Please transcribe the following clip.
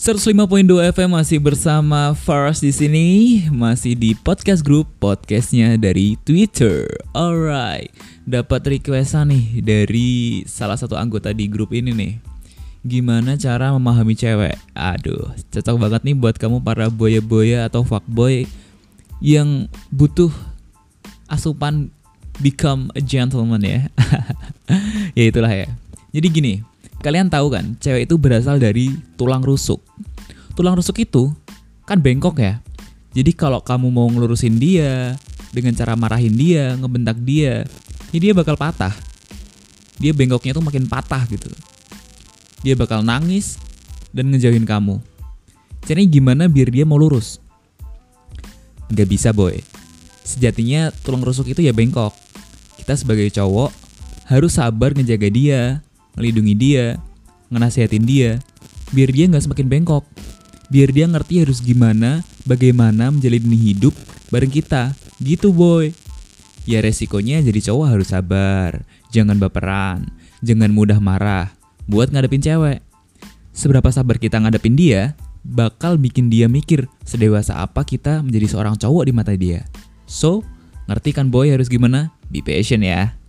105.2 FM masih bersama Faras di sini, masih di podcast grup podcastnya dari Twitter. Alright, dapat requestan nih dari salah satu anggota di grup ini nih. Gimana cara memahami cewek? Aduh, cocok banget nih buat kamu para boya-boya atau fuckboy yang butuh asupan become a gentleman ya. ya itulah ya. Jadi gini, Kalian tahu kan, cewek itu berasal dari tulang rusuk. Tulang rusuk itu kan bengkok ya. Jadi kalau kamu mau ngelurusin dia dengan cara marahin dia, ngebentak dia, ya dia bakal patah. Dia bengkoknya tuh makin patah gitu. Dia bakal nangis dan ngejauhin kamu. Caranya gimana biar dia mau lurus? Gak bisa boy. Sejatinya tulang rusuk itu ya bengkok. Kita sebagai cowok harus sabar ngejaga dia, melindungi dia, ngenasihatin dia, biar dia nggak semakin bengkok. Biar dia ngerti harus gimana, bagaimana menjalani hidup bareng kita. Gitu boy. Ya resikonya jadi cowok harus sabar, jangan baperan, jangan mudah marah buat ngadepin cewek. Seberapa sabar kita ngadepin dia, bakal bikin dia mikir sedewasa apa kita menjadi seorang cowok di mata dia. So, ngerti kan boy harus gimana? Be patient ya.